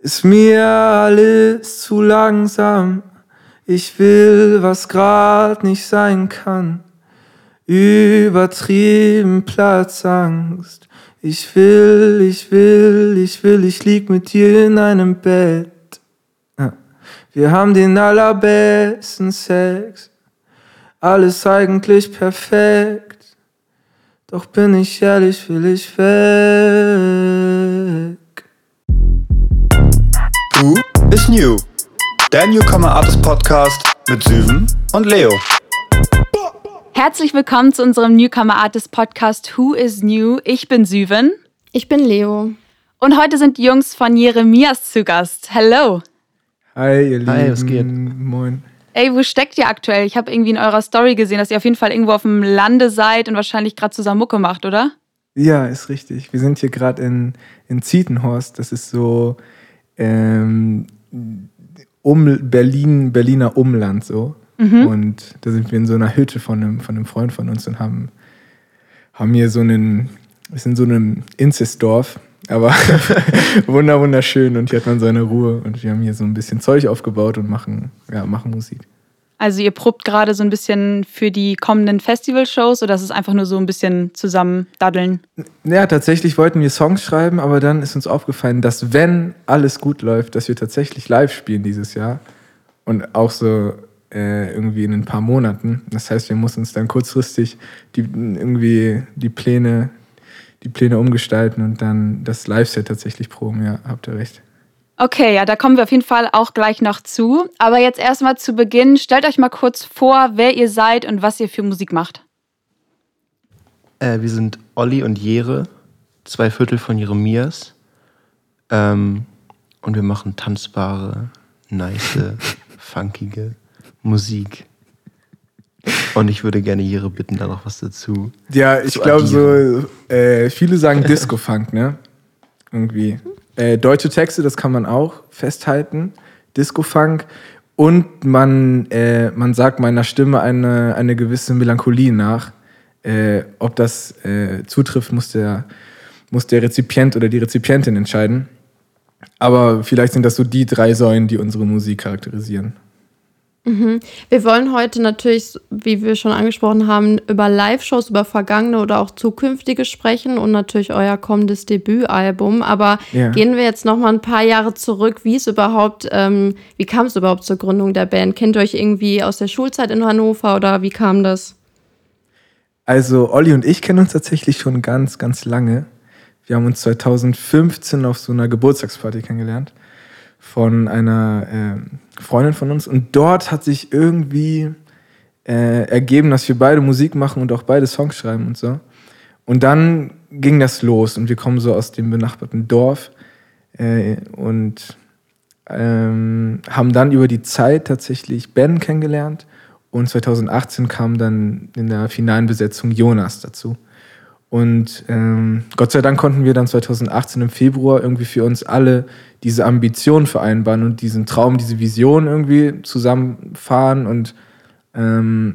Ist mir alles zu langsam. Ich will, was grad nicht sein kann. Übertrieben Platzangst. Ich will, ich will, ich will, ich lieg mit dir in einem Bett. Wir haben den allerbesten Sex. Alles eigentlich perfekt. Doch bin ich ehrlich, will ich weg. New? Der Newcomer Artist Podcast mit Süven und Leo. Herzlich willkommen zu unserem Newcomer Artist Podcast Who is New? Ich bin Süven. Ich bin Leo. Und heute sind die Jungs von Jeremias zu Gast. Hello. Hi, ihr Lieben. Hi, was geht? Moin. Ey, wo steckt ihr aktuell? Ich habe irgendwie in eurer Story gesehen, dass ihr auf jeden Fall irgendwo auf dem Lande seid und wahrscheinlich gerade zusammen Mucke macht, oder? Ja, ist richtig. Wir sind hier gerade in, in Zietenhorst. Das ist so ähm, um Berlin, Berliner Umland so. Und da sind wir in so einer Hütte von einem, von einem Freund von uns und haben, haben hier so einen, wir sind in so einem Inzestdorf, aber wunder, wunderschön und hier hat man seine Ruhe und wir haben hier so ein bisschen Zeug aufgebaut und machen, ja, machen Musik. Also ihr probt gerade so ein bisschen für die kommenden Festivalshows oder ist es einfach nur so ein bisschen zusammen daddeln? Ja, tatsächlich wollten wir Songs schreiben, aber dann ist uns aufgefallen, dass wenn alles gut läuft, dass wir tatsächlich live spielen dieses Jahr und auch so äh, irgendwie in ein paar Monaten. Das heißt, wir mussten uns dann kurzfristig die, irgendwie die Pläne, die Pläne umgestalten und dann das Live-Set tatsächlich proben. Ja, habt ihr recht. Okay, ja, da kommen wir auf jeden Fall auch gleich noch zu. Aber jetzt erstmal zu Beginn, stellt euch mal kurz vor, wer ihr seid und was ihr für Musik macht. Äh, wir sind Olli und Jere, zwei Viertel von Jeremias. Ähm, und wir machen tanzbare, nice, funkige Musik. Und ich würde gerne Jere bitten, da noch was dazu. Ja, ich glaube so, äh, viele sagen Disco-Funk, ne? Irgendwie. Äh, deutsche Texte, das kann man auch festhalten. Disco-Funk. Und man, äh, man sagt meiner Stimme eine, eine gewisse Melancholie nach. Äh, ob das äh, zutrifft, muss der, muss der Rezipient oder die Rezipientin entscheiden. Aber vielleicht sind das so die drei Säulen, die unsere Musik charakterisieren. Wir wollen heute natürlich, wie wir schon angesprochen haben, über Live-Shows, über vergangene oder auch zukünftige sprechen und natürlich euer kommendes Debütalbum. Aber Ja. gehen wir jetzt noch mal ein paar Jahre zurück. Wie ist überhaupt, ähm, wie kam es überhaupt zur Gründung der Band? Kennt ihr euch irgendwie aus der Schulzeit in Hannover oder wie kam das? Also Olli und ich kennen uns tatsächlich schon ganz, ganz lange. Wir haben uns 2015 auf so einer Geburtstagsparty kennengelernt von einer ähm, Freundin von uns. Und dort hat sich irgendwie äh, ergeben, dass wir beide Musik machen und auch beide Songs schreiben und so. Und dann ging das los und wir kommen so aus dem benachbarten Dorf äh, und ähm, haben dann über die Zeit tatsächlich Ben kennengelernt und 2018 kam dann in der finalen Besetzung Jonas dazu. Und ähm, Gott sei Dank konnten wir dann 2018 im Februar irgendwie für uns alle diese Ambition vereinbaren und diesen Traum, diese Vision irgendwie zusammenfahren. Und ähm,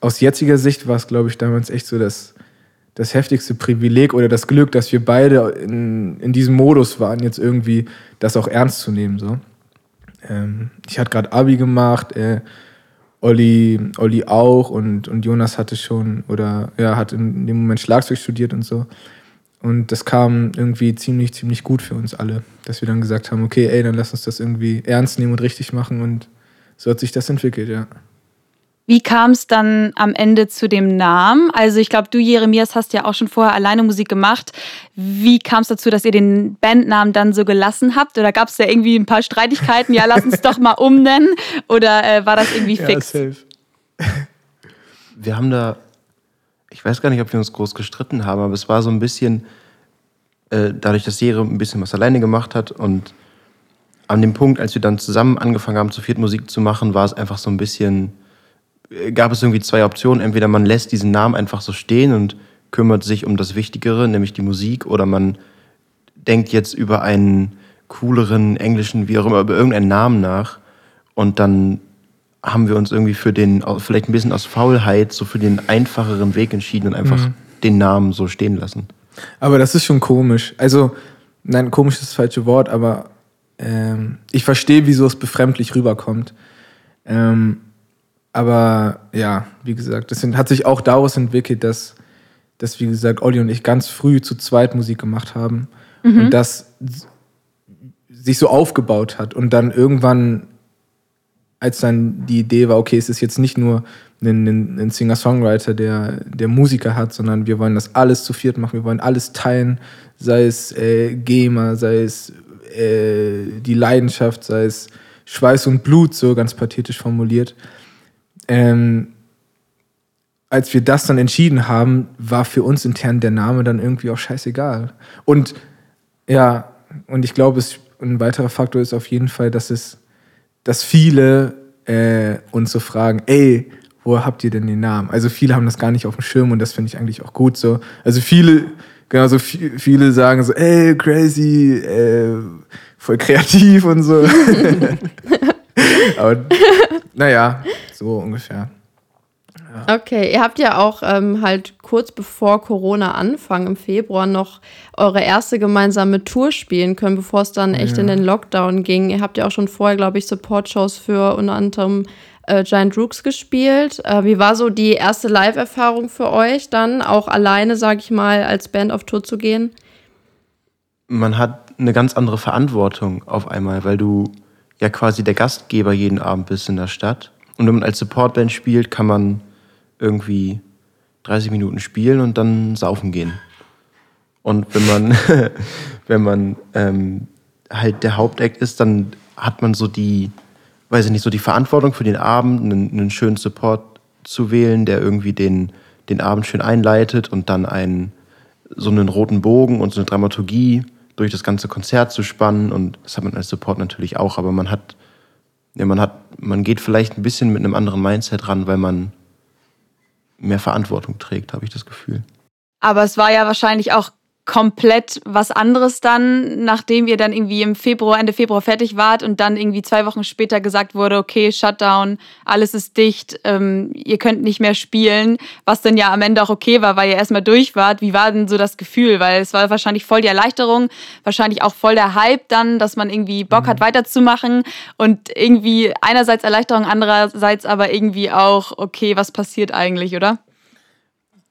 aus jetziger Sicht war es, glaube ich, damals echt so das, das heftigste Privileg oder das Glück, dass wir beide in, in diesem Modus waren, jetzt irgendwie das auch ernst zu nehmen. So. Ähm, ich hatte gerade Abi gemacht, äh, Olli, Olli auch und, und Jonas hatte schon oder ja, hat in dem Moment Schlagzeug studiert und so. Und das kam irgendwie ziemlich, ziemlich gut für uns alle, dass wir dann gesagt haben, okay, ey, dann lass uns das irgendwie ernst nehmen und richtig machen und so hat sich das entwickelt, ja. Wie kam es dann am Ende zu dem Namen? Also ich glaube, du, Jeremias, hast ja auch schon vorher alleine Musik gemacht. Wie kam es dazu, dass ihr den Bandnamen dann so gelassen habt? Oder gab es da irgendwie ein paar Streitigkeiten? Ja, lass uns doch mal umnennen. Oder äh, war das irgendwie fix? safe. Wir haben da, ich weiß gar nicht, ob wir uns groß gestritten haben, aber es war so ein bisschen, äh, dadurch, dass Jere ein bisschen was alleine gemacht hat und an dem Punkt, als wir dann zusammen angefangen haben, zu viert Musik zu machen, war es einfach so ein bisschen, gab es irgendwie zwei Optionen. Entweder man lässt diesen Namen einfach so stehen und kümmert sich um das Wichtigere, nämlich die Musik, oder man denkt jetzt über einen cooleren englischen, wie auch immer, über irgendeinen Namen nach und dann haben wir uns irgendwie für den, vielleicht ein bisschen aus Faulheit, so für den einfacheren Weg entschieden und einfach den Namen so stehen lassen. Aber das ist schon komisch. Also, nein, komisch ist das falsche Wort, aber ähm, ich verstehe, wieso es befremdlich rüberkommt. Ähm, aber ja, wie gesagt, das hat sich auch daraus entwickelt, dass, dass, wie gesagt, Olli und ich ganz früh zu zweit Musik gemacht haben. Und das sich so aufgebaut hat. Und dann irgendwann, als dann die Idee war, okay, es ist jetzt nicht nur ein, ein, ein Singer-Songwriter, der, der Musiker hat, sondern wir wollen das alles zu viert machen, wir wollen alles teilen, sei es äh, GEMA, sei es äh, die Leidenschaft, sei es Schweiß und Blut, so ganz pathetisch formuliert. Ähm, als wir das dann entschieden haben, war für uns intern der Name dann irgendwie auch scheißegal. Und ja, und ich glaube, ein weiterer Faktor ist auf jeden Fall, dass es, dass viele äh, uns so fragen, ey, wo habt ihr denn den Namen? Also viele haben das gar nicht auf dem Schirm und das finde ich eigentlich auch gut so. Also viele, genau so viel, viele sagen so, ey, crazy, äh, voll kreativ und so. Aber naja, so ungefähr. Okay, ihr habt ja auch ähm, halt kurz bevor Corona anfang im Februar noch eure erste gemeinsame Tour spielen können, bevor es dann echt Ja. in den Lockdown ging. Ihr habt ja auch schon vorher, glaube ich, Support-Shows für unter anderem äh, Giant Rooks gespielt. Äh, wie war so die erste Live-Erfahrung für euch dann, auch alleine, sag ich mal, als Band auf Tour zu gehen? man hat eine ganz andere Verantwortung auf einmal, weil du ja quasi der Gastgeber jeden Abend bist in der Stadt. Und wenn man als Supportband spielt, kann man irgendwie 30 Minuten spielen und dann saufen gehen. Und wenn man, wenn man ähm, halt der Hauptact ist, dann hat man so die, weiß ich nicht, so die Verantwortung für den Abend, einen, einen schönen Support zu wählen, der irgendwie den, den Abend schön einleitet und dann einen, so einen roten Bogen und so eine Dramaturgie durch das ganze Konzert zu spannen. Und das hat man als Support natürlich auch, aber man hat, ja, man hat, man geht vielleicht ein bisschen mit einem anderen Mindset ran, weil man mehr Verantwortung trägt, habe ich das Gefühl. Aber es war ja wahrscheinlich auch komplett was anderes dann, nachdem ihr dann irgendwie im Februar, Ende Februar fertig wart und dann irgendwie zwei Wochen später gesagt wurde, okay, Shutdown, alles ist dicht, ähm, ihr könnt nicht mehr spielen, was dann ja am Ende auch okay war, weil ihr erstmal durch wart. Wie war denn so das Gefühl? Weil es war wahrscheinlich voll die Erleichterung, wahrscheinlich auch voll der Hype dann, dass man irgendwie Bock hat weiterzumachen und irgendwie einerseits Erleichterung, andererseits aber irgendwie auch, okay, was passiert eigentlich, oder?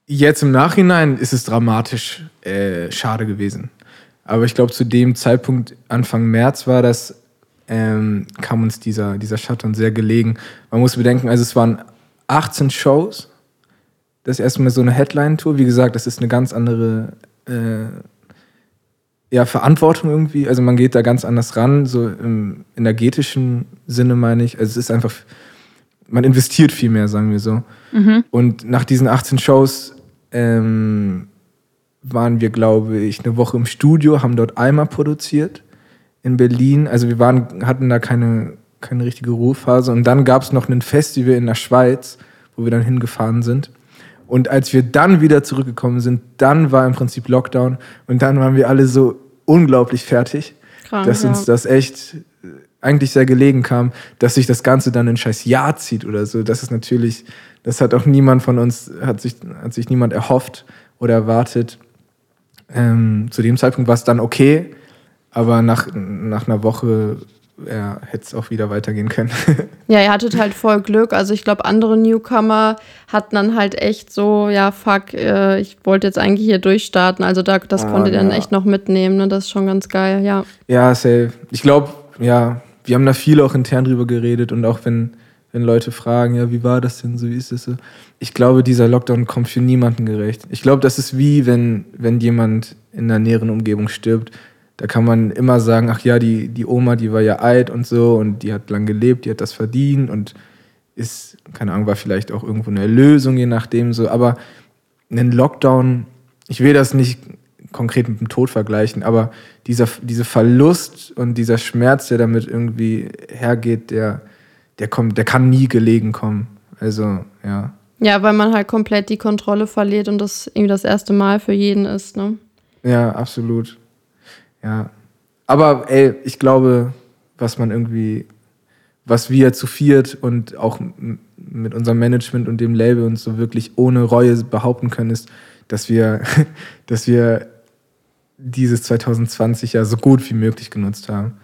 Jetzt im Nachhinein ist es dramatisch äh, schade gewesen. Aber ich glaube, zu dem Zeitpunkt, Anfang März war das, ähm, kam uns dieser, dieser Shutdown sehr gelegen. Man muss bedenken, also es waren 18 Shows. Das ist erstmal so eine Headline-Tour. Wie gesagt, das ist eine ganz andere äh, ja, Verantwortung irgendwie. Also man geht da ganz anders ran, so im energetischen Sinne meine ich. Also es ist einfach, man investiert viel mehr, sagen wir so. Und nach diesen 18 Shows ähm, waren wir, glaube ich, eine Woche im Studio, haben dort einmal produziert in Berlin. Also wir waren, hatten da keine, keine richtige Ruhephase. Und dann gab es noch ein Festival in der Schweiz, wo wir dann hingefahren sind. Und als wir dann wieder zurückgekommen sind, dann war im Prinzip Lockdown und dann waren wir alle so unglaublich fertig, Krank, dass uns das echt äh, eigentlich sehr gelegen kam, dass sich das Ganze dann ein scheiß Jahr zieht oder so. Das ist natürlich, das hat auch niemand von uns, hat sich, hat sich niemand erhofft oder erwartet. Ähm, zu dem Zeitpunkt war es dann okay, aber nach, nach einer Woche ja, hätte es auch wieder weitergehen können. Ja, ihr hattet halt voll Glück. Also ich glaube, andere Newcomer hatten dann halt echt so, ja, fuck, äh, ich wollte jetzt eigentlich hier durchstarten. Also da, das Ah, konntet ihr dann ja. echt noch mitnehmen. Ne? Das ist schon ganz geil, ja. Ja, safe. Ich glaube, ja, wir haben da viel auch intern drüber geredet und auch wenn, wenn Leute fragen, ja, wie war das denn so, wie ist das so? Ich glaube, dieser Lockdown kommt für niemanden gerecht. Ich glaube, das ist wie, wenn, wenn jemand in der näheren Umgebung stirbt. Da kann man immer sagen, ach ja, die, die Oma, die war ja alt und so und die hat lang gelebt, die hat das verdient und ist, keine Ahnung, war vielleicht auch irgendwo eine Erlösung, je nachdem so. Aber einen Lockdown, ich will das nicht konkret mit dem Tod vergleichen, aber dieser, dieser Verlust und dieser Schmerz, der damit irgendwie hergeht, der, der kommt, der kann nie gelegen kommen. Also, ja. Ja, weil man halt komplett die Kontrolle verliert und das irgendwie das erste Mal für jeden ist, ne? Ja, absolut. Ja. Aber ey, ich glaube, was man irgendwie, was wir zu viert und auch mit unserem Management und dem Label uns so wirklich ohne Reue behaupten können, ist, dass wir, dass wir dieses 2020 ja so gut wie möglich genutzt haben.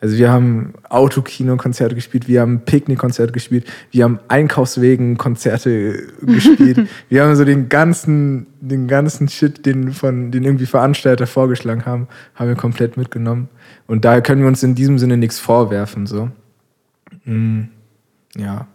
Also wir haben Autokino-Konzerte gespielt, wir haben Picknick-Konzerte gespielt, wir haben Einkaufswegen-Konzerte gespielt. wir haben so den ganzen, den ganzen Shit, den von den irgendwie Veranstalter vorgeschlagen haben, haben wir komplett mitgenommen. Und daher können wir uns in diesem Sinne nichts vorwerfen. So. Mm, ja.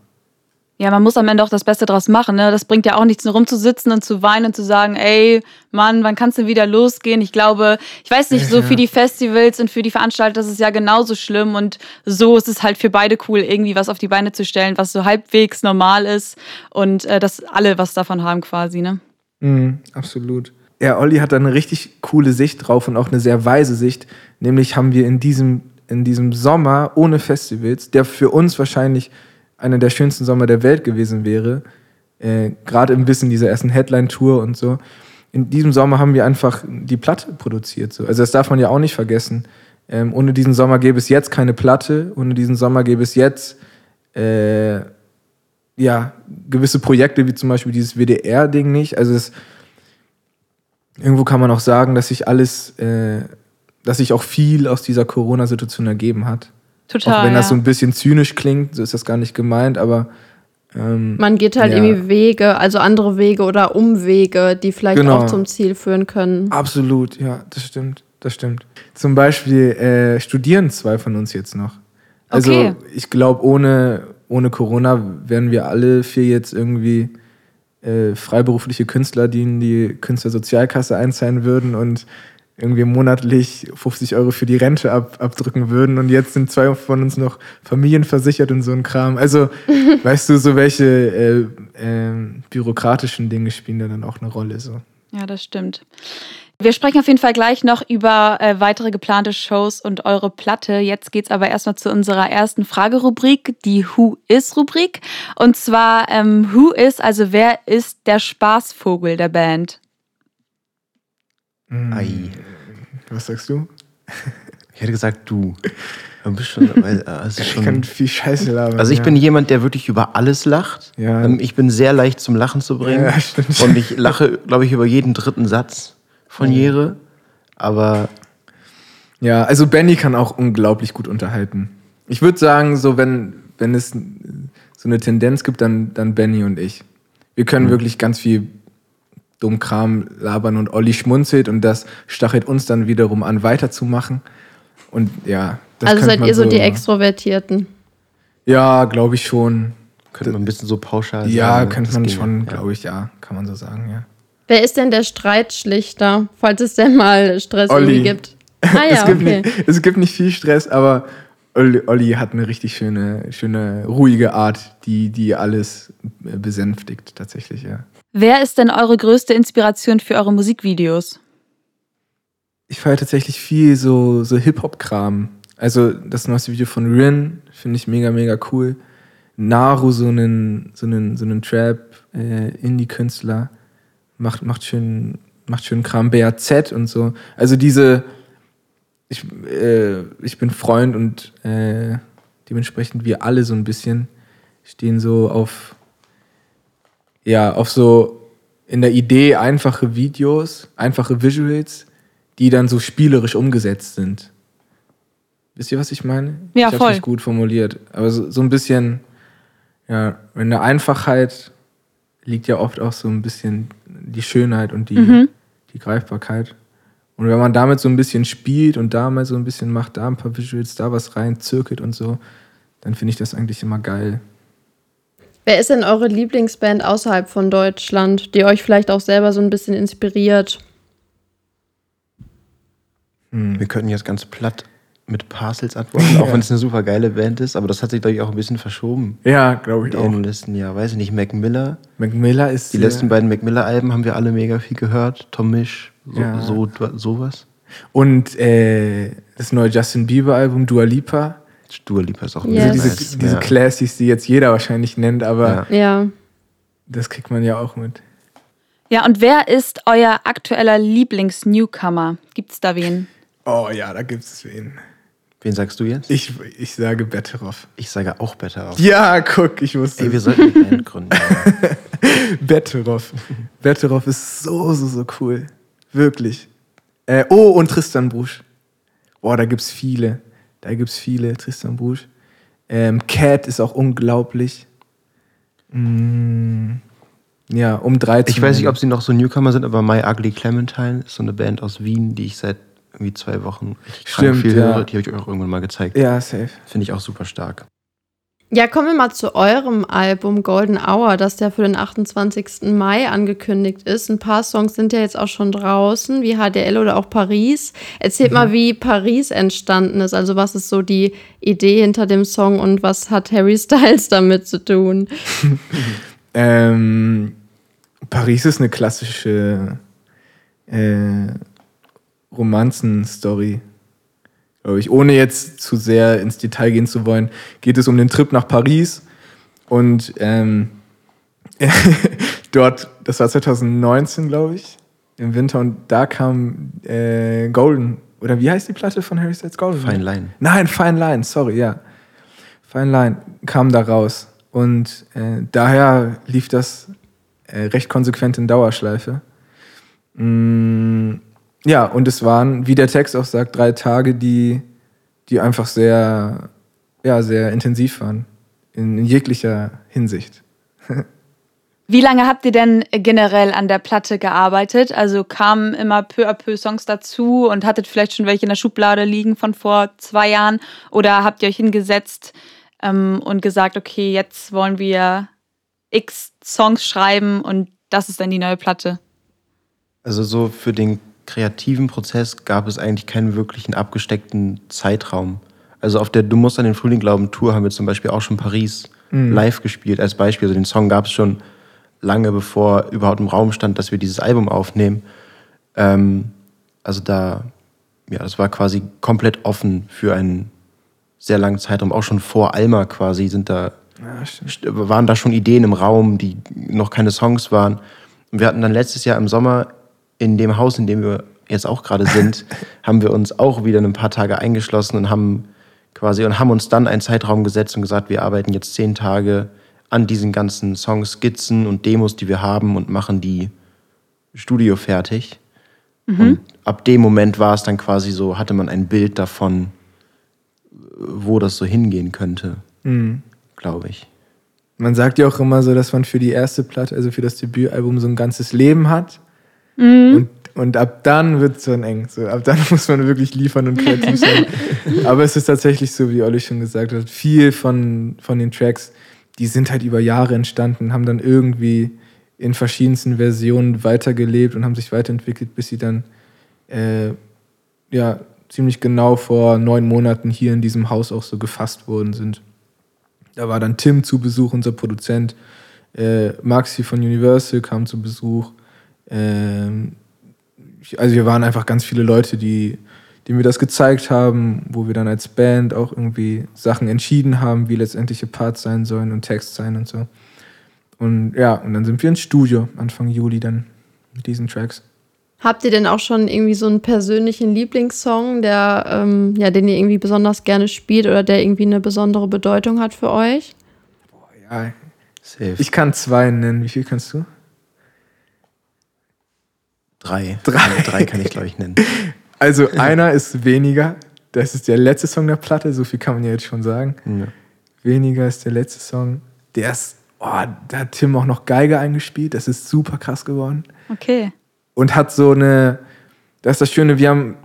Ja, man muss am Ende auch das Beste draus machen. Ne? Das bringt ja auch nichts, nur rumzusitzen und zu weinen und zu sagen, ey, Mann, wann kannst du wieder losgehen? Ich glaube, ich weiß nicht, so für die Festivals und für die Veranstalter ist es ja genauso schlimm und so ist es halt für beide cool, irgendwie was auf die Beine zu stellen, was so halbwegs normal ist und äh, dass alle was davon haben quasi, ne? Mm, absolut. Ja, Olli hat da eine richtig coole Sicht drauf und auch eine sehr weise Sicht. Nämlich haben wir in diesem, in diesem Sommer ohne Festivals, der für uns wahrscheinlich einer der schönsten Sommer der Welt gewesen wäre, äh, gerade im Wissen dieser ersten Headline-Tour und so, in diesem Sommer haben wir einfach die Platte produziert. So. Also das darf man ja auch nicht vergessen. Ähm, ohne diesen Sommer gäbe es jetzt keine Platte, ohne diesen Sommer gäbe es jetzt äh, ja, gewisse Projekte, wie zum Beispiel dieses WDR-Ding nicht. Also es, irgendwo kann man auch sagen, dass sich alles, äh, dass sich auch viel aus dieser Corona-Situation ergeben hat. Total. Auch wenn das ja. so ein bisschen zynisch klingt, so ist das gar nicht gemeint, aber ähm, Man geht halt Ja. irgendwie Wege, also andere Wege oder Umwege, die vielleicht Genau. auch zum Ziel führen können. absolut, ja, das stimmt, das stimmt. Zum Beispiel äh, studieren zwei von uns jetzt noch. Also Okay. ich glaube, ohne, ohne Corona wären wir alle vier jetzt irgendwie äh, freiberufliche Künstler, die in die Künstlersozialkasse einzahlen würden und irgendwie monatlich 50 Euro für die Rente ab, abdrücken würden. Und jetzt sind zwei von uns noch familienversichert und so ein Kram. Also, weißt du, so welche äh, äh, bürokratischen Dinge spielen da dann auch eine Rolle. So. Ja, das stimmt. Wir sprechen auf jeden Fall gleich noch über äh, weitere geplante Shows und eure Platte. Jetzt geht's aber erstmal zu unserer ersten Fragerubrik, die Who is-Rubrik. Und zwar, ähm, Who is, also wer ist der Spaßvogel der Band? Ei. Was sagst du? Ich hätte gesagt, du. Du bist schon, äh, es ist Ich schon kann viel Scheiße labern. Also ich ja. bin jemand, der wirklich über alles lacht. Ja. Ähm, Ich bin sehr leicht zum Lachen zu bringen. Ja, stimmt. Und ich lache, glaube ich, über jeden dritten Satz von Jere. Aber Ja, also Benny kann auch unglaublich gut unterhalten. Ich würde sagen, so wenn, wenn es so eine Tendenz gibt, dann, dann Benny und ich. Wir Mhm. können wirklich ganz viel dumm Kram labern und Olli schmunzelt und das stachelt uns dann wiederum an, weiterzumachen. Und ja, das also könnte seid man ihr so die Extrovertierten. Ja, glaube ich schon. könnte man ein bisschen so pauschal Ja, sagen. könnte das man ginge, schon, ja. glaube ich, ja, kann man so sagen, ja. Wer ist denn der Streitschlichter, falls es denn mal Stress Olli. irgendwie gibt? Ah ja, es, gibt okay. nicht, es gibt nicht viel Stress, aber Olli, Olli hat eine richtig schöne, schöne, ruhige Art, die, die alles besänftigt, tatsächlich, ja. Wer ist denn eure größte Inspiration für eure Musikvideos? Ich feiere tatsächlich viel so, so Hip-Hop-Kram. Also das neueste Video von Rin finde ich mega, mega cool. Naru, so einen, so einen, so einen Trap, äh, macht, macht, schön, macht schön Kram. BAZ und so. Also diese, ich, äh, ich bin Freund und äh, dementsprechend wir alle so ein bisschen stehen so auf, ja, auf so in der Idee einfache Videos, einfache Visuals, die dann so spielerisch umgesetzt sind. Wisst ihr, was ich meine? Ja, ich hab's voll. nicht gut formuliert. Aber so, so ein bisschen, ja, in der Einfachheit liegt ja oft auch so ein bisschen die Schönheit und die, Mhm. die Greifbarkeit. Und wenn man damit so ein bisschen spielt und da mal so ein bisschen macht, da ein paar Visuals, da was rein, zirkelt und so, dann finde ich das eigentlich immer geil. Wer ist denn eure Lieblingsband außerhalb von Deutschland, die euch vielleicht auch selber so ein bisschen inspiriert? Wir könnten jetzt ganz platt mit Parcels antworten, auch wenn es eine super geile Band ist, aber das hat sich, glaube ich, auch ein bisschen verschoben. Ja, glaube ich In auch. den letzten Jahren, weiß ich nicht, Mac Miller. Mac Miller ist. Die letzten beiden Mac Miller-Alben haben wir alle mega viel gehört. Tom Misch, so, Ja. so sowas. Und äh, das neue Justin Bieber-Album, Dua Lipa. Dua Lipa ist auch Yes. Also diese, diese ja. Classics, die jetzt jeder wahrscheinlich nennt, aber Ja. Ja. das kriegt man ja auch mit. Ja, und wer ist euer aktueller Lieblings-Newcomer? Gibt's da wen? Oh ja, da gibt es wen. Wen sagst du jetzt? Ich, ich sage Betteroff. Ich sage auch Better auf. Ja, guck, ich wusste Ey, wir es. sollten eine Band gründen. Betteroff. Betteroff ist so, so, so cool. Wirklich. Äh, oh, und Tristan Brusch. Boah, da gibt's viele. Da gibt es viele, Tristan Busch. Ähm, Cat ist auch unglaublich. Mm, ja, um 13. Ich weiß nicht, ob sie noch so Newcomer sind, aber My Ugly Clementine ist so eine Band aus Wien, die ich seit irgendwie zwei Wochen Stimmt, viel ja. höre. Die habe ich euch auch irgendwann mal gezeigt. Ja, safe. Finde ich auch super stark. Ja, kommen wir mal zu eurem Album Golden Hour, das ja für den 28. Mai angekündigt ist. Ein paar Songs sind ja jetzt auch schon draußen, wie HDL oder auch Paris. Erzählt mal, wie Paris entstanden ist. Also was ist so die Idee hinter dem Song und was hat Harry Styles damit zu tun? Ähm, Paris ist eine klassische äh, Romanzen-Story, glaube ich. Ohne jetzt zu sehr ins Detail gehen zu wollen, geht es um den Trip nach Paris. Und ähm, dort, das war 2019, glaube ich, im Winter. Und da kam äh, Golden, oder wie heißt die Platte von Harry Styles? Golden? Fine Line. Nein, Fine Line, sorry, ja. Fine Line kam da raus. Und äh, daher lief das äh, recht konsequent in Dauerschleife. Mm, ja, und es waren, wie der Text auch sagt, drei Tage, die, die einfach sehr, ja, sehr intensiv waren. In, in jeglicher Hinsicht. Wie lange habt ihr denn generell an der Platte gearbeitet? Also kamen immer peu à peu Songs dazu und hattet vielleicht schon welche in der Schublade liegen von vor zwei Jahren? Oder habt ihr euch hingesetzt ähm, und gesagt, okay, jetzt wollen wir x Songs schreiben und das ist dann die neue Platte? Also so für den kreativen Prozess gab es eigentlich keinen wirklichen abgesteckten Zeitraum. Also auf der Du musst an den Frühling glauben Tour haben wir zum Beispiel auch schon Paris live gespielt als Beispiel. Also den Song gab es schon lange bevor überhaupt im Raum stand, dass wir dieses Album aufnehmen. Ähm, also da, ja, das war quasi komplett offen für einen sehr langen Zeitraum. Auch schon vor Alma quasi sind da Ja, waren da schon Ideen im Raum, die noch keine Songs waren. Und wir hatten dann letztes Jahr im Sommer in dem Haus, in dem wir jetzt auch gerade sind, haben wir uns auch wieder ein paar Tage eingeschlossen und haben quasi und haben uns dann einen Zeitraum gesetzt und gesagt, wir arbeiten jetzt zehn Tage an diesen ganzen Songs, Skizzen und Demos, die wir haben und machen die Studio fertig. Und ab dem Moment war es dann quasi so, hatte man ein Bild davon, wo das so hingehen könnte, glaube ich. Man sagt ja auch immer so, dass man für die erste Platte, also für das Debütalbum, so ein ganzes Leben hat. Und, und ab dann wird es dann eng. So, ab dann muss man wirklich liefern und kreativ sein. Aber es ist tatsächlich so, wie Olli schon gesagt hat, viel von, von den Tracks, die sind halt über Jahre entstanden, haben dann irgendwie in verschiedensten Versionen weitergelebt und haben sich weiterentwickelt, bis sie dann äh, ja, ziemlich genau vor neun Monaten hier in diesem Haus auch so gefasst worden sind. Da war dann Tim zu Besuch, unser Produzent. Äh, Maxi von Universal kam zu Besuch. Ähm, ich- also wir waren einfach ganz viele Leute, die, die mir das gezeigt haben, wo wir dann als Band auch irgendwie Sachen entschieden haben, wie letztendliche Parts sein sollen und Text sein und so. Und ja, und dann sind wir ins Studio Anfang Juli dann mit diesen Tracks. Habt ihr denn auch schon irgendwie so einen persönlichen Lieblingssong, der, ähm, ja, den ihr irgendwie besonders gerne spielt oder der irgendwie eine besondere Bedeutung hat für euch? Ja, Safe. ich kann zwei nennen. Wie viel kannst du? Drei. Drei. Ja, drei kann ich, glaube ich, nennen. Also einer ist weniger. Das ist der letzte Song der Platte, so viel kann man ja jetzt schon sagen. Ja. Weniger ist der letzte Song. Der ist, oh, da hat Tim auch noch Geige eingespielt. Das ist super krass geworden. Okay. Und hat so eine, das ist das Schöne, wir haben,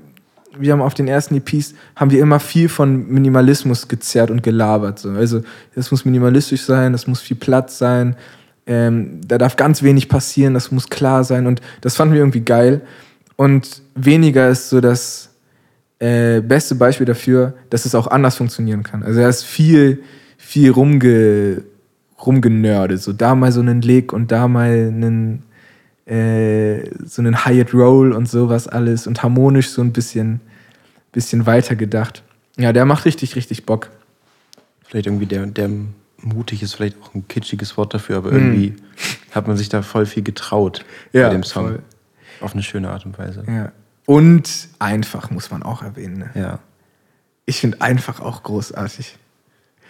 wir haben auf den ersten EPs, haben wir immer viel von Minimalismus gezerrt und gelabert. So. Also das muss minimalistisch sein, das muss viel Platz sein. Ähm, da darf ganz wenig passieren, das muss klar sein. Und das fanden wir irgendwie geil. Und weniger ist so das äh, beste Beispiel dafür, dass es auch anders funktionieren kann. Also er ist viel, viel rumge, rumgenördet. So da mal so einen Lick und da mal einen, äh, so einen Hyatt Roll und sowas alles und harmonisch so ein bisschen, bisschen weiter gedacht. Ja, der macht richtig, richtig Bock. Vielleicht irgendwie der, der mutig ist vielleicht auch ein kitschiges Wort dafür, aber irgendwie hat man sich da voll viel getraut Ja, bei dem Song. voll. Auf eine schöne Art und Weise. Ja. Und einfach muss man auch erwähnen. Ne? Ja. Ich finde einfach auch großartig.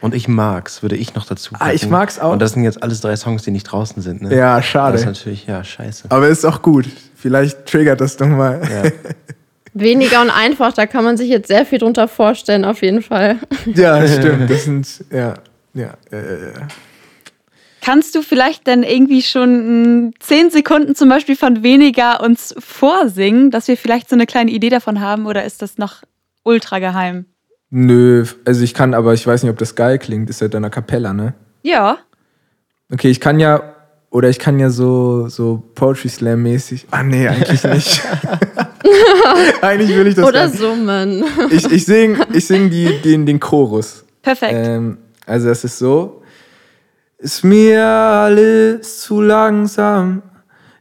Und ich mag's, würde ich noch dazu Ah, ich packen. mag's auch. Und das sind jetzt alles drei Songs, die nicht draußen sind. Ne? Ja, schade. Das ist natürlich, ja, scheiße. Aber ist auch gut. Vielleicht triggert das nochmal. Ja. Weniger und einfach, da kann man sich jetzt sehr viel drunter vorstellen, auf jeden Fall. Ja, stimmt. Das sind, ja, ja, äh, Kannst du vielleicht dann irgendwie schon mm, zehn Sekunden zum Beispiel von weniger uns vorsingen, dass wir vielleicht so eine kleine Idee davon haben oder ist das noch ultra geheim? Nö, also ich kann, aber ich weiß nicht, ob das geil klingt. Ist ja dann eine Kapella, ne? Ja. Okay, ich kann ja, oder ich kann ja so, so Poetry Slam mäßig. Ah, nee, eigentlich nicht. eigentlich will ich das Oder gar nicht. summen. Ich, ich sing, ich sing die, den, den Chorus. Perfekt. Ähm, also das ist so. Ist mir alles zu langsam.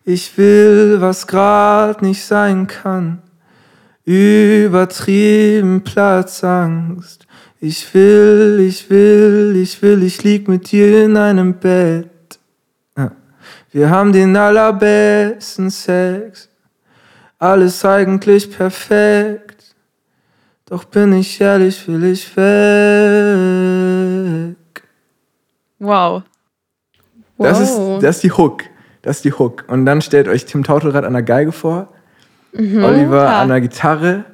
Ich will, was grad nicht sein kann. Übertrieben Platzangst. Ich will, ich will, ich will, ich lieg mit dir in einem Bett. Wir haben den allerbesten Sex. Alles eigentlich perfekt. Doch bin ich ehrlich, will ich weg. Wow. Das, ist, Wow. das ist die Hook. Das ist die Hook. Und dann stellt euch Tim Tautelrad an der Geige vor, Mhm. Oliver Ja. an der Gitarre,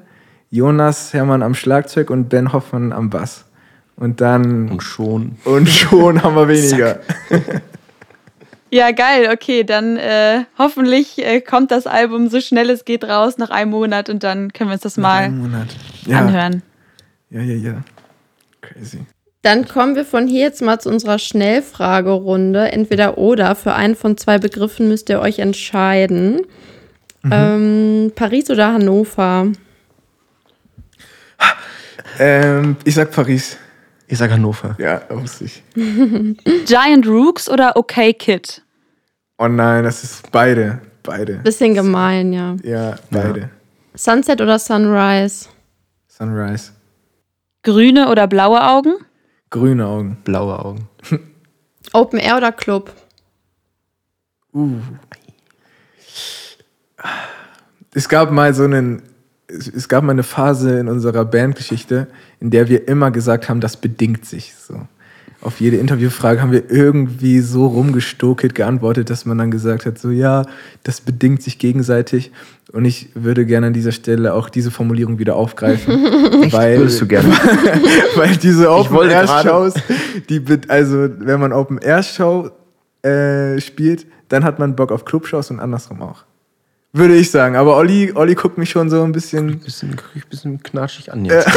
Jonas Hermann am Schlagzeug und Ben Hoffmann am Bass. Und dann. Und schon. Und schon haben wir weniger. Ja, geil. Okay, dann äh, hoffentlich äh, kommt das Album so schnell es geht raus nach einem Monat und dann können wir uns das mal Ein Monat. Ja. anhören. Ja, ja, ja. Crazy. Dann kommen wir von hier jetzt mal zu unserer Schnellfragerunde. Entweder oder. Für einen von zwei Begriffen müsst ihr euch entscheiden. Ähm, Paris oder Hannover? Ähm, ich sag Paris. Ich sag Hannover. Ja, wusste ich. Giant Rooks oder Okay Kid? Oh nein, das ist beide. Beide. Bisschen gemein, ja. Ja, beide. Sunset oder Sunrise? Sunrise. Grüne oder blaue Augen? Grüne Augen. Blaue Augen. Open Air oder Club? Uh. Es gab mal so einen, es, es gab mal eine Phase in unserer Bandgeschichte, in der wir immer gesagt haben, das bedingt sich. So. Auf jede Interviewfrage haben wir irgendwie so rumgestokelt geantwortet, dass man dann gesagt hat, so ja, das bedingt sich gegenseitig. Und ich würde gerne an dieser Stelle auch diese Formulierung wieder aufgreifen. weil, Würdest du gerne? weil diese Open Air Shows, die also wenn man Open Air Show äh, spielt, dann hat man Bock auf Clubshows und andersrum auch. Würde ich sagen. Aber Olli, Olli guckt mich schon so ein bisschen. bisschen, guck ich bisschen knatschig an jetzt.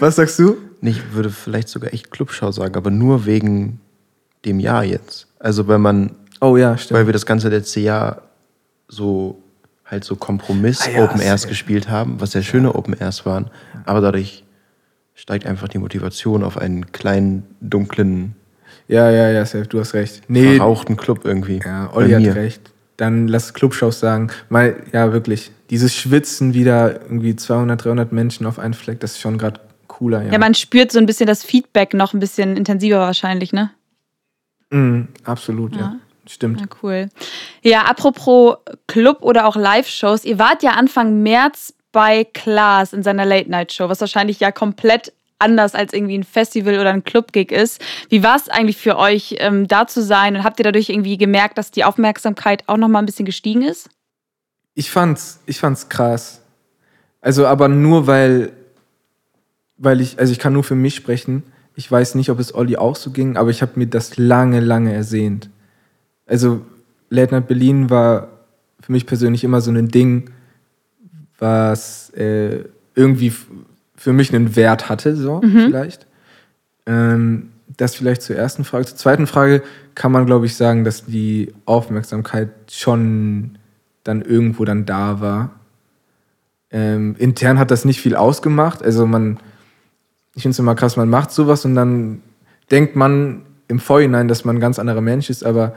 Was sagst du? Nee, Ich würde vielleicht sogar echt Clubschau sagen, aber nur wegen dem Jahr jetzt. Also wenn man, Oh ja, stimmt. weil wir das ganze letzte Jahr so halt so Kompromiss Ah ja, Open Airs safe. gespielt haben, was sehr schöne Open Airs waren, aber dadurch steigt einfach die Motivation auf einen kleinen, dunklen, Ja, ja, ja, safe, du hast recht. Nee, verrauchten Club irgendwie. ja, Olli hat recht. Dann lass Clubshows sagen. Weil, ja, wirklich. Dieses Schwitzen wieder irgendwie 200, 300 Menschen auf einen Fleck, das ist schon gerade cooler, ja. Ja. man spürt so ein bisschen das Feedback noch ein bisschen intensiver wahrscheinlich, ne? Mhm, absolut, ja. Ja. Stimmt. Ja, cool. Ja, apropos Club oder auch Live-Shows, ihr wart ja Anfang März bei Klaas in seiner Late-Night-Show, was wahrscheinlich ja komplett anders als irgendwie ein Festival oder ein Club-Gig ist. Wie war es eigentlich für euch, ähm, da zu sein? Und habt ihr dadurch irgendwie gemerkt, dass die Aufmerksamkeit auch noch mal ein bisschen gestiegen ist? Ich fand's, ich fand's krass. Also, aber nur weil, weil ich, also ich kann nur für mich sprechen. Ich weiß nicht, ob es Olli auch so ging, aber ich habe mir das lange, lange ersehnt. Also, Late Night Berlin war für mich persönlich immer so ein Ding, was äh, irgendwie für mich einen Wert hatte, so vielleicht. Ähm, das vielleicht zur ersten Frage. Zur zweiten Frage kann man, glaube ich, sagen, dass die Aufmerksamkeit schon dann irgendwo dann da war. Ähm, intern hat das nicht viel ausgemacht. Also man, ich finde es immer krass, man macht sowas und dann denkt man im Vorhinein, dass man ein ganz anderer Mensch ist, aber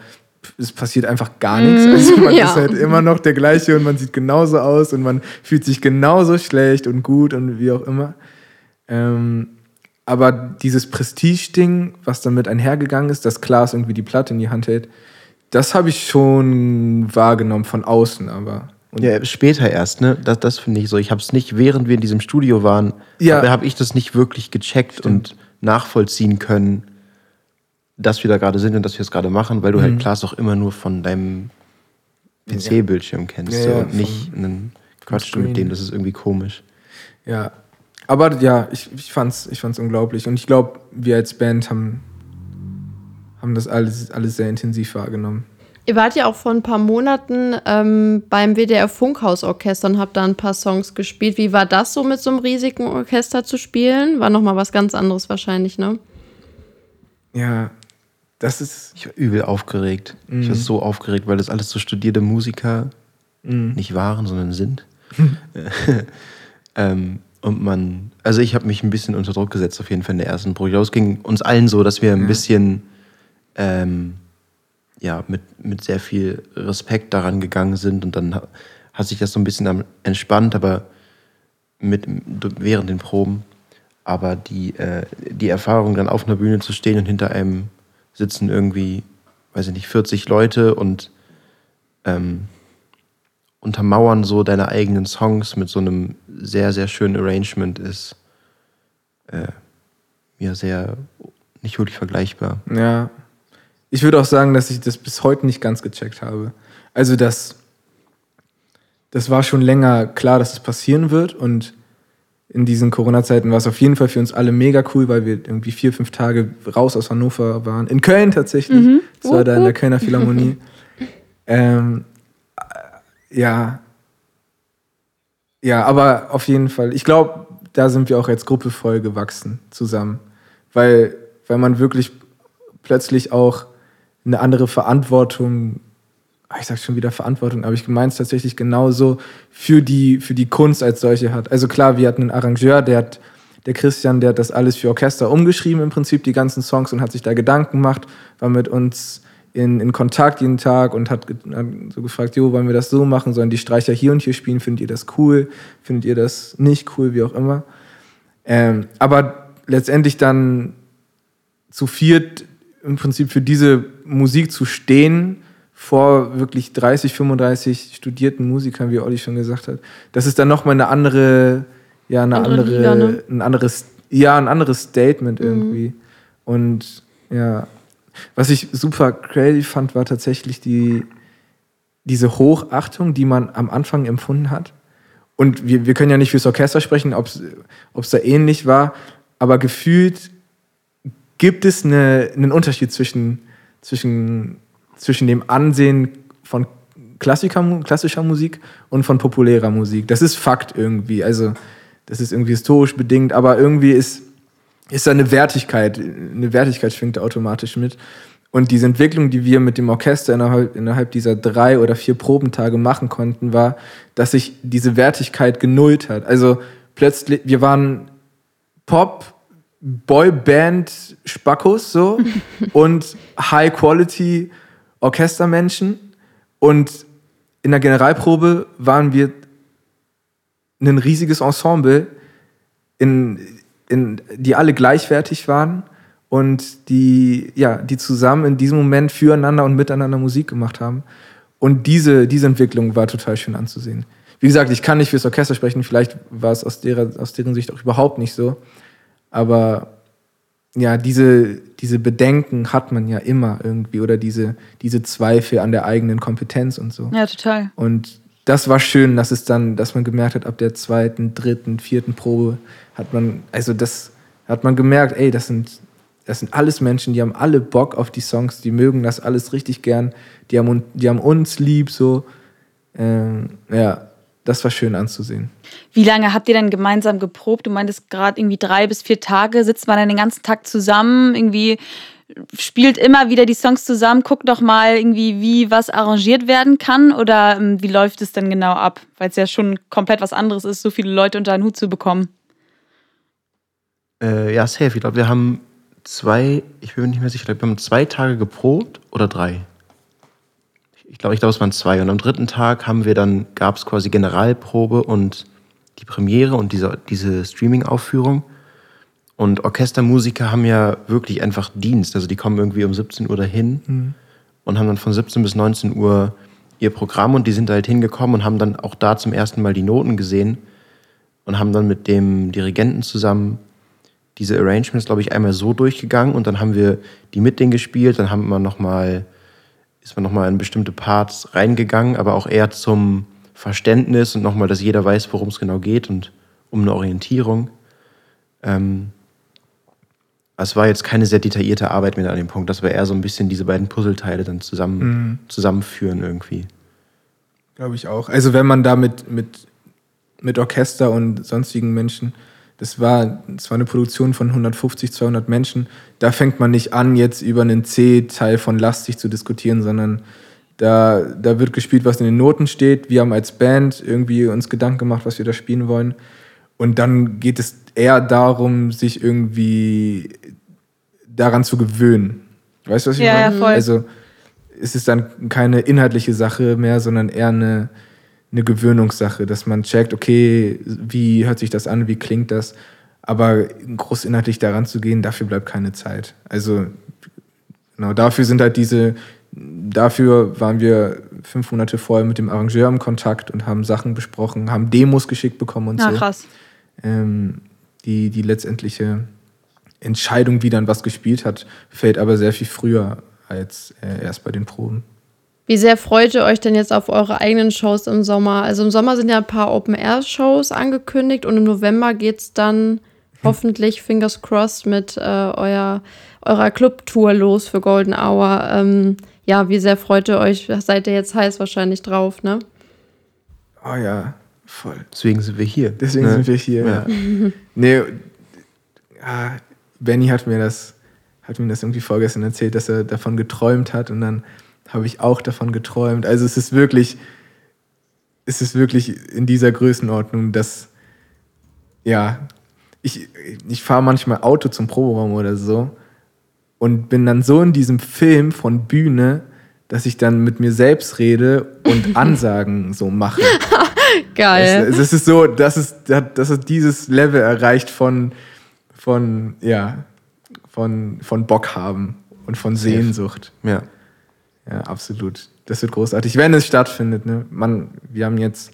es passiert einfach gar nichts. Also man ja. ist halt immer noch der gleiche und man sieht genauso aus und man fühlt sich genauso schlecht und gut und wie auch immer. Ähm, aber dieses Prestige-Ding, was damit einhergegangen ist, dass Klaas irgendwie die Platte in die Hand hält, das habe ich schon wahrgenommen von außen, aber. Und Ja, später erst, ne? Das, das finde ich so. Ich habe es nicht, während wir in diesem Studio waren, Ja. habe hab ich das nicht wirklich gecheckt und nachvollziehen können, dass wir da gerade sind und dass wir es gerade machen, weil du Mhm. halt Klaas auch immer nur von deinem PC-Bildschirm kennst Ja, so, ja, und nicht einen quatschte mit denen, das ist irgendwie komisch. Ja. Aber ja, ich, ich fand's, ich fand's unglaublich. Und ich glaube, wir als Band haben, haben das alles, alles sehr intensiv wahrgenommen. Ihr wart ja auch vor ein paar Monaten ähm, beim WDR Funkhausorchester und habt da ein paar Songs gespielt. Wie war das so mit so einem riesigen Orchester zu spielen? War nochmal was ganz anderes wahrscheinlich, ne? Ja, das ist. Ich war übel aufgeregt. Mhm. Ich war so aufgeregt, weil das alles so studierte Musiker mhm. nicht waren, sondern sind. ähm, und man, also ich habe mich ein bisschen unter Druck gesetzt, auf jeden Fall in der ersten Probe. Es ging uns allen so, dass wir ein ja. bisschen ähm, ja, mit, mit sehr viel Respekt daran gegangen sind und dann hat sich das so ein bisschen entspannt, aber mit, während den Proben. Aber die, äh, die Erfahrung, dann auf einer Bühne zu stehen und hinter einem sitzen irgendwie, weiß ich nicht, 40 Leute und ähm, untermauern so deine eigenen Songs mit so einem sehr, sehr schönen Arrangement ist äh, mir sehr nicht wirklich vergleichbar. Ja. Ich würde auch sagen, dass ich das bis heute nicht ganz gecheckt habe. Also das, das war schon länger klar, dass es passieren wird und in diesen Corona-Zeiten war es auf jeden Fall für uns alle mega cool, weil wir irgendwie vier, fünf Tage raus aus Hannover waren. In Köln tatsächlich. Mhm. Das war da in der Kölner Philharmonie. ähm, ja. Ja, aber auf jeden Fall. Ich glaube, da sind wir auch als Gruppe voll gewachsen zusammen. Weil, weil man wirklich plötzlich auch eine andere Verantwortung, ah, ich sag schon wieder Verantwortung, aber ich meine es tatsächlich genauso für die, für die Kunst als solche hat. Also klar, wir hatten einen Arrangeur, der hat, der Christian, der hat das alles für Orchester umgeschrieben im Prinzip, die ganzen Songs und hat sich da Gedanken gemacht, war mit uns in, in Kontakt jeden Tag und hat, hat so gefragt, jo, wollen wir das so machen? Sollen die Streicher hier und hier spielen? Findet ihr das cool? Findet ihr das nicht cool? Wie auch immer. Ähm, aber letztendlich dann zu viert im Prinzip für diese Musik zu stehen, vor wirklich 30, 35 studierten Musikern, wie Olli schon gesagt hat, das ist dann nochmal eine andere, ja, eine andere, andere Liga, ne? ein anderes, ja, ein anderes Statement mhm. irgendwie. Mhm. Und ja, was ich super crazy fand, war tatsächlich die, diese Hochachtung, die man am Anfang empfunden hat. Und wir, wir können ja nicht fürs Orchester sprechen, ob es da ähnlich war, aber gefühlt gibt es eine, einen Unterschied zwischen, zwischen, zwischen dem Ansehen von Klassiker, klassischer Musik und von populärer Musik. Das ist Fakt irgendwie. Also, das ist irgendwie historisch bedingt, aber irgendwie ist ist da eine Wertigkeit, eine Wertigkeit schwingt automatisch mit. Und diese Entwicklung, die wir mit dem Orchester innerhalb, innerhalb dieser drei oder vier Probentage machen konnten, war, dass sich diese Wertigkeit genullt hat. Also plötzlich, wir waren Pop, Boyband, Spackos so und High-Quality Orchestermenschen. Und in der Generalprobe waren wir ein riesiges Ensemble in in, die alle gleichwertig waren und die, ja, die zusammen in diesem Moment füreinander und miteinander Musik gemacht haben. Und diese, diese Entwicklung war total schön anzusehen. Wie gesagt, ich kann nicht fürs Orchester sprechen, vielleicht war es aus, derer, aus deren Sicht auch überhaupt nicht so. Aber ja, diese, diese Bedenken hat man ja immer irgendwie oder diese, diese Zweifel an der eigenen Kompetenz und so. Ja, total. Und das war schön, dass es dann, dass man gemerkt hat, ab der zweiten, dritten, vierten Probe hat man, also das hat man gemerkt, ey, das sind, das sind alles Menschen, die haben alle Bock auf die Songs, die mögen das alles richtig gern, die haben, die haben uns lieb, so. Ähm, ja, das war schön anzusehen. Wie lange habt ihr dann gemeinsam geprobt? Du meintest gerade irgendwie drei bis vier Tage. Sitzt man dann den ganzen Tag zusammen? Irgendwie spielt immer wieder die Songs zusammen, guckt doch mal irgendwie, wie was arrangiert werden kann oder ähm, wie läuft es denn genau ab? Weil es ja schon komplett was anderes ist, so viele Leute unter einen Hut zu bekommen. Äh, ja, safe. Ich glaube, wir haben zwei, ich bin mir nicht mehr sicher, wir haben zwei Tage geprobt oder drei. Ich glaube, ich glaube, es waren zwei. Und am dritten Tag haben wir dann, gab es quasi Generalprobe und die Premiere und diese, diese Streaming-Aufführung. Und Orchestermusiker haben ja wirklich einfach Dienst. Also die kommen irgendwie um 17 Uhr dahin mhm. und haben dann von 17 bis 19 Uhr ihr Programm und die sind da halt hingekommen und haben dann auch da zum ersten Mal die Noten gesehen und haben dann mit dem Dirigenten zusammen diese Arrangements, glaube ich, einmal so durchgegangen und dann haben wir die mit denen gespielt, dann haben wir noch mal, ist man nochmal in bestimmte Parts reingegangen, aber auch eher zum Verständnis und nochmal, dass jeder weiß, worum es genau geht und um eine Orientierung. Ähm, es war jetzt keine sehr detaillierte Arbeit mit an dem Punkt. Das war eher so ein bisschen diese beiden Puzzleteile dann zusammen, Mhm. zusammenführen irgendwie. Glaube ich auch. Also wenn man da mit, mit, mit Orchester und sonstigen Menschen, das war, das war eine Produktion von 150, 200 Menschen, da fängt man nicht an, jetzt über einen C-Teil von Lastig zu diskutieren, sondern da, da wird gespielt, was in den Noten steht. Wir haben als Band irgendwie uns Gedanken gemacht, was wir da spielen wollen. Und dann geht es eher darum, sich irgendwie daran zu gewöhnen. Weißt du, was ich Ja, ja, meine? voll. Also es ist dann keine inhaltliche Sache mehr, sondern eher eine, eine Gewöhnungssache, dass man checkt, okay, wie hört sich das an, wie klingt das, aber groß inhaltlich daran zu gehen, dafür bleibt keine Zeit. Also genau, dafür sind halt diese, dafür waren wir fünf Monate vorher mit dem Arrangeur im Kontakt und haben Sachen besprochen, haben Demos geschickt bekommen und Na so. krass. Ähm, die, die letztendliche Entscheidung, wie dann was gespielt hat, fällt aber sehr viel früher als äh, erst bei den Proben. Wie sehr freut ihr euch denn jetzt auf eure eigenen Shows im Sommer? Also im Sommer sind ja ein paar Open-Air-Shows angekündigt und im November geht es dann hoffentlich, fingers crossed, mit äh, euer, eurer Club-Tour los für Golden Hour. Ähm, ja, wie sehr freut ihr euch? Seid ihr jetzt heiß wahrscheinlich drauf, ne? Oh ja, voll. Deswegen sind wir hier. Deswegen ne? sind wir hier. Ja. nee, ja, Benny hat mir das, hat mir das irgendwie vorgestern erzählt, dass er davon geträumt hat und dann habe ich auch davon geträumt. Also es ist wirklich, es ist wirklich in dieser Größenordnung, dass, ja, ich, ich fahre manchmal Auto zum Proberaum oder so und bin dann so in diesem Film von Bühne, dass ich dann mit mir selbst rede und Ansagen so mache. Geil. Es, es ist so, dass es, dass es dieses Level erreicht von, von, ja, von, von Bock haben und von Sehnsucht. Ja. Ja, absolut. Das wird großartig, wenn es stattfindet. Ne? Man, wir haben jetzt,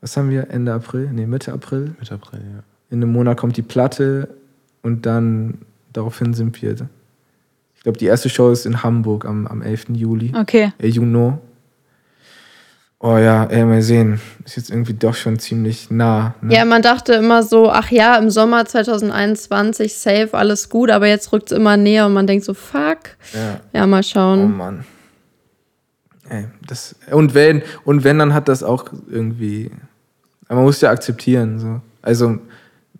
was haben wir, Ende April? Nee, Mitte April. Mitte April, ja. In einem Monat kommt die Platte und dann daraufhin sind wir. Ich glaube, die erste Show ist in Hamburg am, am 11. Juli. Okay. Äh, Juno. Oh ja, ey, mal sehen. Ist jetzt irgendwie doch schon ziemlich nah. Ne? Ja, man dachte immer so, ach ja, im Sommer 2021 safe, alles gut, aber jetzt rückt es immer näher und man denkt so, fuck. Ja. Ja, mal Oh schauen. Mann. Ey, das, und wenn, und wenn, dann hat das auch irgendwie. Aber man muss ja akzeptieren. So. Also,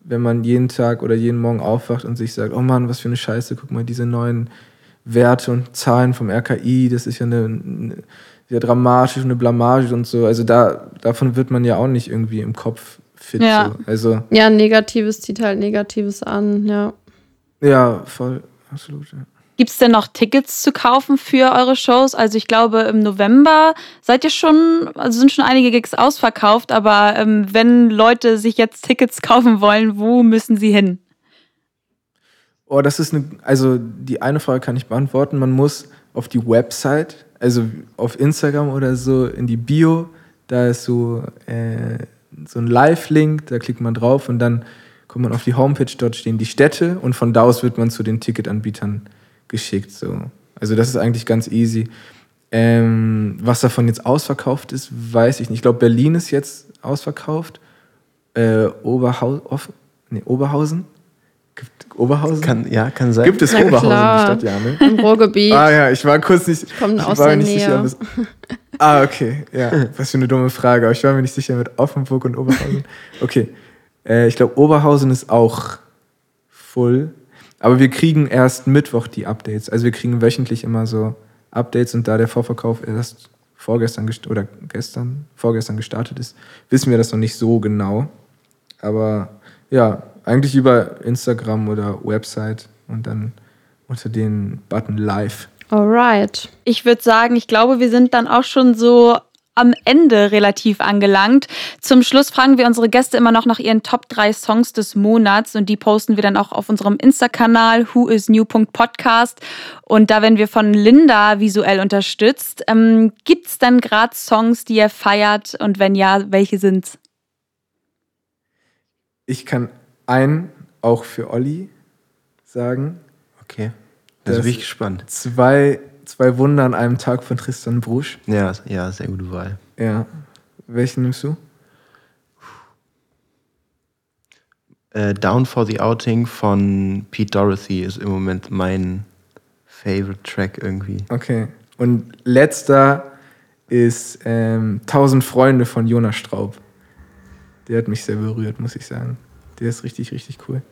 wenn man jeden Tag oder jeden Morgen aufwacht und sich sagt, oh Mann, was für eine Scheiße, guck mal, diese neuen Werte und Zahlen vom RKI, das ist ja eine, eine sehr dramatisch, eine Blamage und so. Also da, davon wird man ja auch nicht irgendwie im Kopf fit. Ja. So. Also, Ja, Negatives zieht halt Negatives an, ja. ja, voll, absolut. Ja. Gibt es denn noch Tickets zu kaufen für eure Shows? Also ich glaube, im November seid ihr schon, also sind schon einige Gigs ausverkauft, aber ähm, wenn Leute sich jetzt Tickets kaufen wollen, wo müssen sie hin? Oh, das ist eine, also die eine Frage kann ich beantworten. Man muss auf die Website, also auf Instagram oder so, in die Bio, da ist so, äh, so ein Live-Link, da klickt man drauf und dann kommt man auf die Homepage, dort stehen die Städte und von da aus wird man zu den Ticketanbietern geschickt. So. Also das ist eigentlich ganz easy. Ähm, was davon jetzt ausverkauft ist, weiß ich nicht. Ich glaube, Berlin ist jetzt ausverkauft. Äh, Oberhau Off nee, Oberhausen? Gibt Oberhausen? Kann, ja, kann sein. Gibt es Na Oberhausen, klar. die Stadt, ja, ne? Im Ruhrgebiet. Ah ja, ich war kurz nicht. Ich komme aus war der mir nicht Nähe. sicher. ob es- ah, okay. Ja, was für eine dumme Frage. Aber ich war mir nicht sicher mit Offenburg und Oberhausen. Okay. Äh, ich glaube, Oberhausen ist auch full. Aber wir kriegen erst Mittwoch die Updates. Also wir kriegen wöchentlich immer so Updates und da der Vorverkauf erst vorgestern gest- oder gestern, vorgestern gestartet ist, wissen wir das noch nicht so genau. Aber ja, eigentlich über Instagram oder Website und dann unter den Button Live. Alright. Ich würde sagen, ich glaube, wir sind dann auch schon so am Ende relativ angelangt. Zum Schluss fragen wir unsere Gäste immer noch nach ihren Top 3 Songs des Monats und die posten wir dann auch auf unserem Insta-Kanal whoisnew.podcast und da werden wir von Linda visuell unterstützt. Ähm, Gibt es dann gerade Songs, die ihr feiert und wenn ja, welche sind's? Ich kann einen auch für Olli sagen. Okay. Das, Das- bin ich gespannt. Zwei, zwei Wunder an einem Tag von Tristan Brusch. Ja, ja, sehr gute Wahl. Ja. Welchen nimmst du? Äh, Down for the Outing von Pete Dorothy ist im Moment mein favorite Track irgendwie. Okay. Und letzter ist ähm, Tausend Freunde von Jonas Straub. Der hat mich sehr berührt, muss ich sagen. Der ist richtig, richtig cool.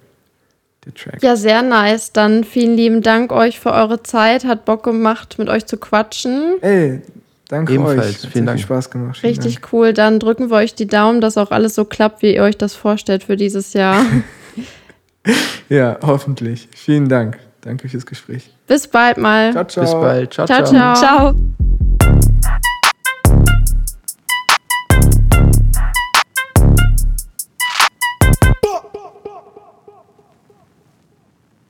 Der Track. Ja, sehr nice. Dann vielen lieben Dank euch für eure Zeit. Hat Bock gemacht, mit euch zu quatschen. Ey, danke Ebenfalls, euch. Hat vielen Dank. viel Spaß gemacht. Vielen Richtig cool. Dann drücken wir euch die Daumen, dass auch alles so klappt, wie ihr euch das vorstellt für dieses Jahr. Dank. Ja, hoffentlich. Vielen Dank. Danke fürs Gespräch. Bis bald mal. Ciao, ciao. Bis bald. Ciao, ciao. ciao. ciao. Ciao.